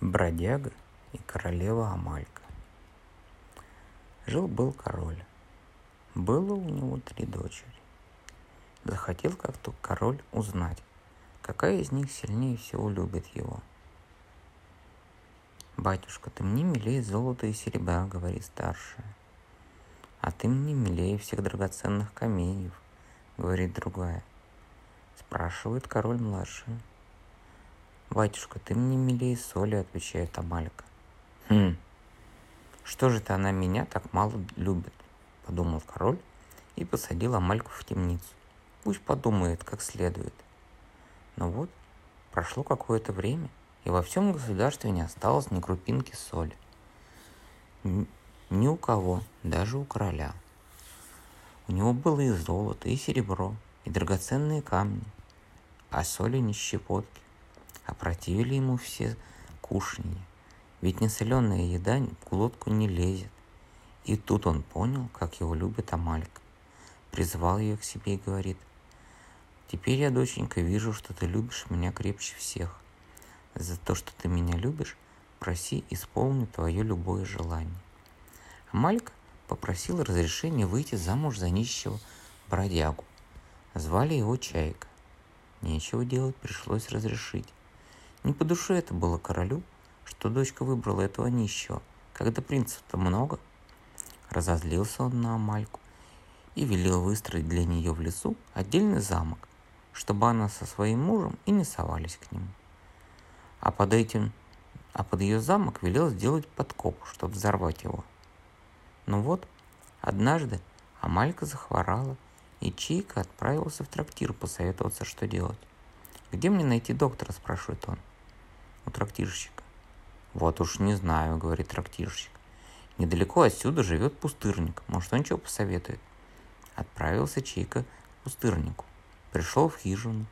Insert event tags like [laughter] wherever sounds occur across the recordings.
Бродяга и королева Амалька. Жил-был король. Было у него три дочери. Захотел как-то король узнать, какая из них сильнее всего любит его. «Батюшка, ты мне милее золота и серебра», — говорит старшая. «А ты мне милее всех драгоценных каменьев», — говорит другая. Спрашивает король младшую. «Батюшка, ты мне милее соли», — отвечает Амалька. «Хм, что же это она меня так мало любит?» — подумал король и посадил Амальку в темницу. Пусть подумает как следует. Но вот прошло какое-то время, и во всем государстве не осталось ни крупинки соли. Ни у кого, даже у короля. У него было и золото, и серебро, и драгоценные камни, а соли ни щепотки опротивили ему все кушанья, ведь несоленая еда в глотку не лезет. И тут он понял, как его любит Амалька. Призвал ее к себе и говорит, «Теперь я, доченька, вижу, что ты любишь меня крепче всех. За то, что ты меня любишь, проси, исполню твое любое желание». Амалька попросил разрешения выйти замуж за нищего бродягу. Звали его Чайка. Нечего делать, пришлось разрешить. Не по душе это было королю, что дочка выбрала этого нищего, когда принцев-то много. Разозлился он на Амальку и велел выстроить для нее в лесу отдельный замок, чтобы она со своим мужем и не совались к нему. А под этим, а под ее замок велел сделать подкоп, чтобы взорвать его. Ну вот, однажды Амалька захворала, и Чика отправился в трактир посоветоваться, что делать. «Где мне найти доктора?» – спрашивает он у трактирщика. «Вот уж не знаю», — говорит трактирщик. «Недалеко отсюда живет пустырник. Может, он чего посоветует?» Отправился Чейка к пустырнику. Пришел в хижину.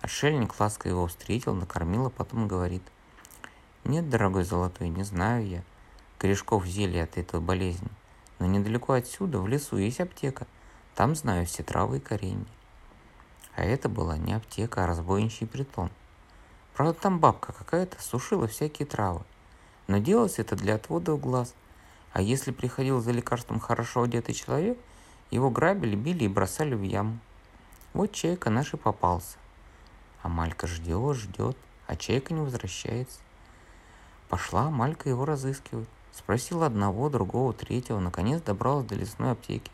Отшельник ласко его встретил, накормил, а потом говорит. «Нет, дорогой золотой, не знаю я. Корешков зелья от этой болезни. Но недалеко отсюда, в лесу, есть аптека. Там знаю все травы и коренья». А это была не аптека, а разбойничий притон. Правда, там бабка какая-то сушила всякие травы. Но делалось это для отвода глаз. А если приходил за лекарством хорошо одетый человек, его грабили, били и бросали в яму. Вот чайка наш и попался. А Малька ждет, ждет, а чайка не возвращается. Пошла Малька его разыскивать. Спросила одного, другого, третьего, наконец добралась до лесной аптеки.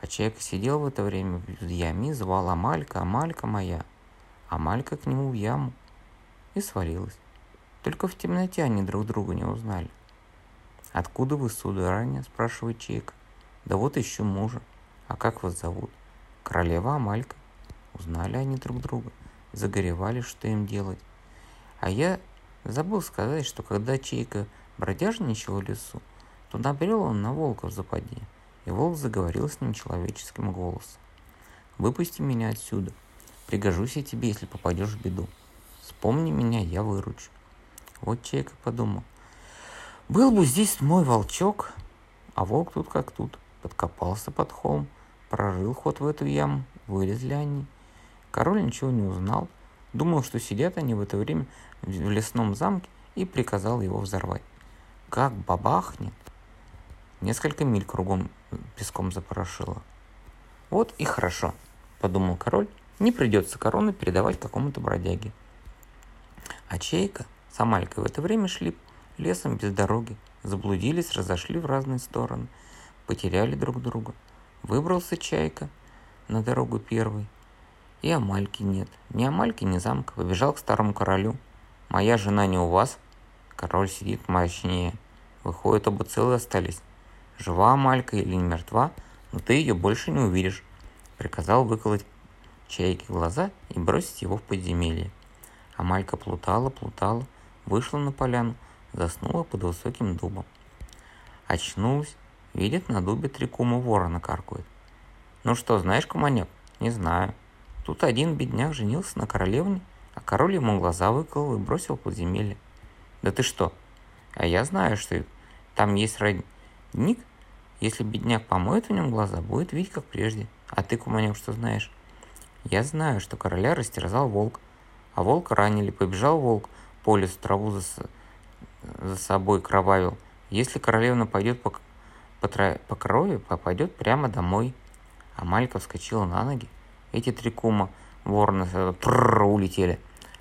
А чайка сидел в это время в яме и звал «Амалька, Амалька моя!» А Малька к нему в яму и свалилась. Только в темноте они друг друга не узнали. «Откуда вы, сударыня?» – спрашивает Чейка. «Да вот ищу мужа. А как вас зовут?» «Королева Амалька». Узнали они друг друга, загоревали, что им делать. А я забыл сказать, что когда Чейка бродяжничал в лесу, то набрел он на волка в западне, и волк заговорил с ним человеческим голосом. «Выпусти меня отсюда, Пригожусь я тебе, если попадешь в беду. Вспомни меня, я выручу. Вот Чайка подумал. Был бы здесь мой волчок, а волк тут как тут. Подкопался под холм, прорыл ход в эту яму, вылезли они. Король ничего не узнал, думал, что сидят они в это время в лесном замке и приказал его взорвать. Как бабахнет! Несколько миль кругом песком запорошило. Вот и хорошо, подумал король не придется корону передавать какому-то бродяге. А Чайка с Амалькой в это время шли лесом без дороги, заблудились, разошли в разные стороны, потеряли друг друга. Выбрался Чайка на дорогу первый, и Амальки нет. Ни Амальки, ни замка. Побежал к старому королю. «Моя жена не у вас?» Король сидит мрачнее. Выходит, оба целые остались. Жива Амалька или не мертва, но ты ее больше не увидишь. Приказал выколоть чайке глаза и бросить его в подземелье. А Малька плутала, плутала, вышла на поляну, заснула под высоким дубом. Очнулась, видит на дубе три кума ворона каркают. «Ну что, знаешь, куманек?» «Не знаю. Тут один бедняк женился на королевне, а король ему глаза выколол и бросил в подземелье». «Да ты что?» «А я знаю, что там есть родник. Если бедняк помоет в нем глаза, будет видеть, как прежде. А ты, куманек, что знаешь?» Я знаю, что короля растерзал волк, а волка ранили, побежал волк, по лесу траву за, за собой кровавил. Если королевна пойдет по, по, тра... по крови, попадет прямо домой. Амалька вскочила на ноги. Эти три кума ворона улетели.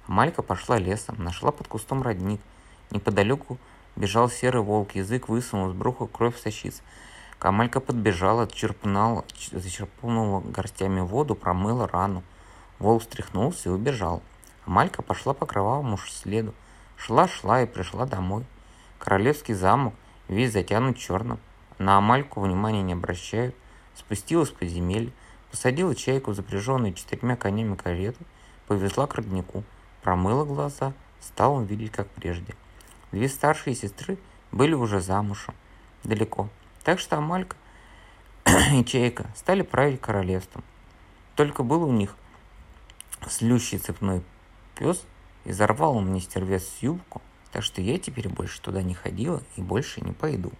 Амалька пошла лесом, нашла под кустом родник. Неподалеку бежал серый волк, язык высунул, с бруха кровь сочится. Камалька подбежала, черпнула, зачерпнула горстями воду, промыла рану. Волк встряхнулся и убежал. Амалька пошла по кровавому следу. Шла-шла и пришла домой. Королевский замок весь затянут черным. На Амальку внимания не обращают. Спустилась в подземелье, посадила чайку, запряженную четырьмя конями карету, повезла к роднику, промыла глаза, стала видеть, как прежде. Две старшие сестры были уже замужем, далеко. Так что Амалька [clears throat] и Чайка стали править королевством. Только был у них слющий цепной пес и зарвал он мне стервец юбку, так что я теперь больше туда не ходила и больше не пойду.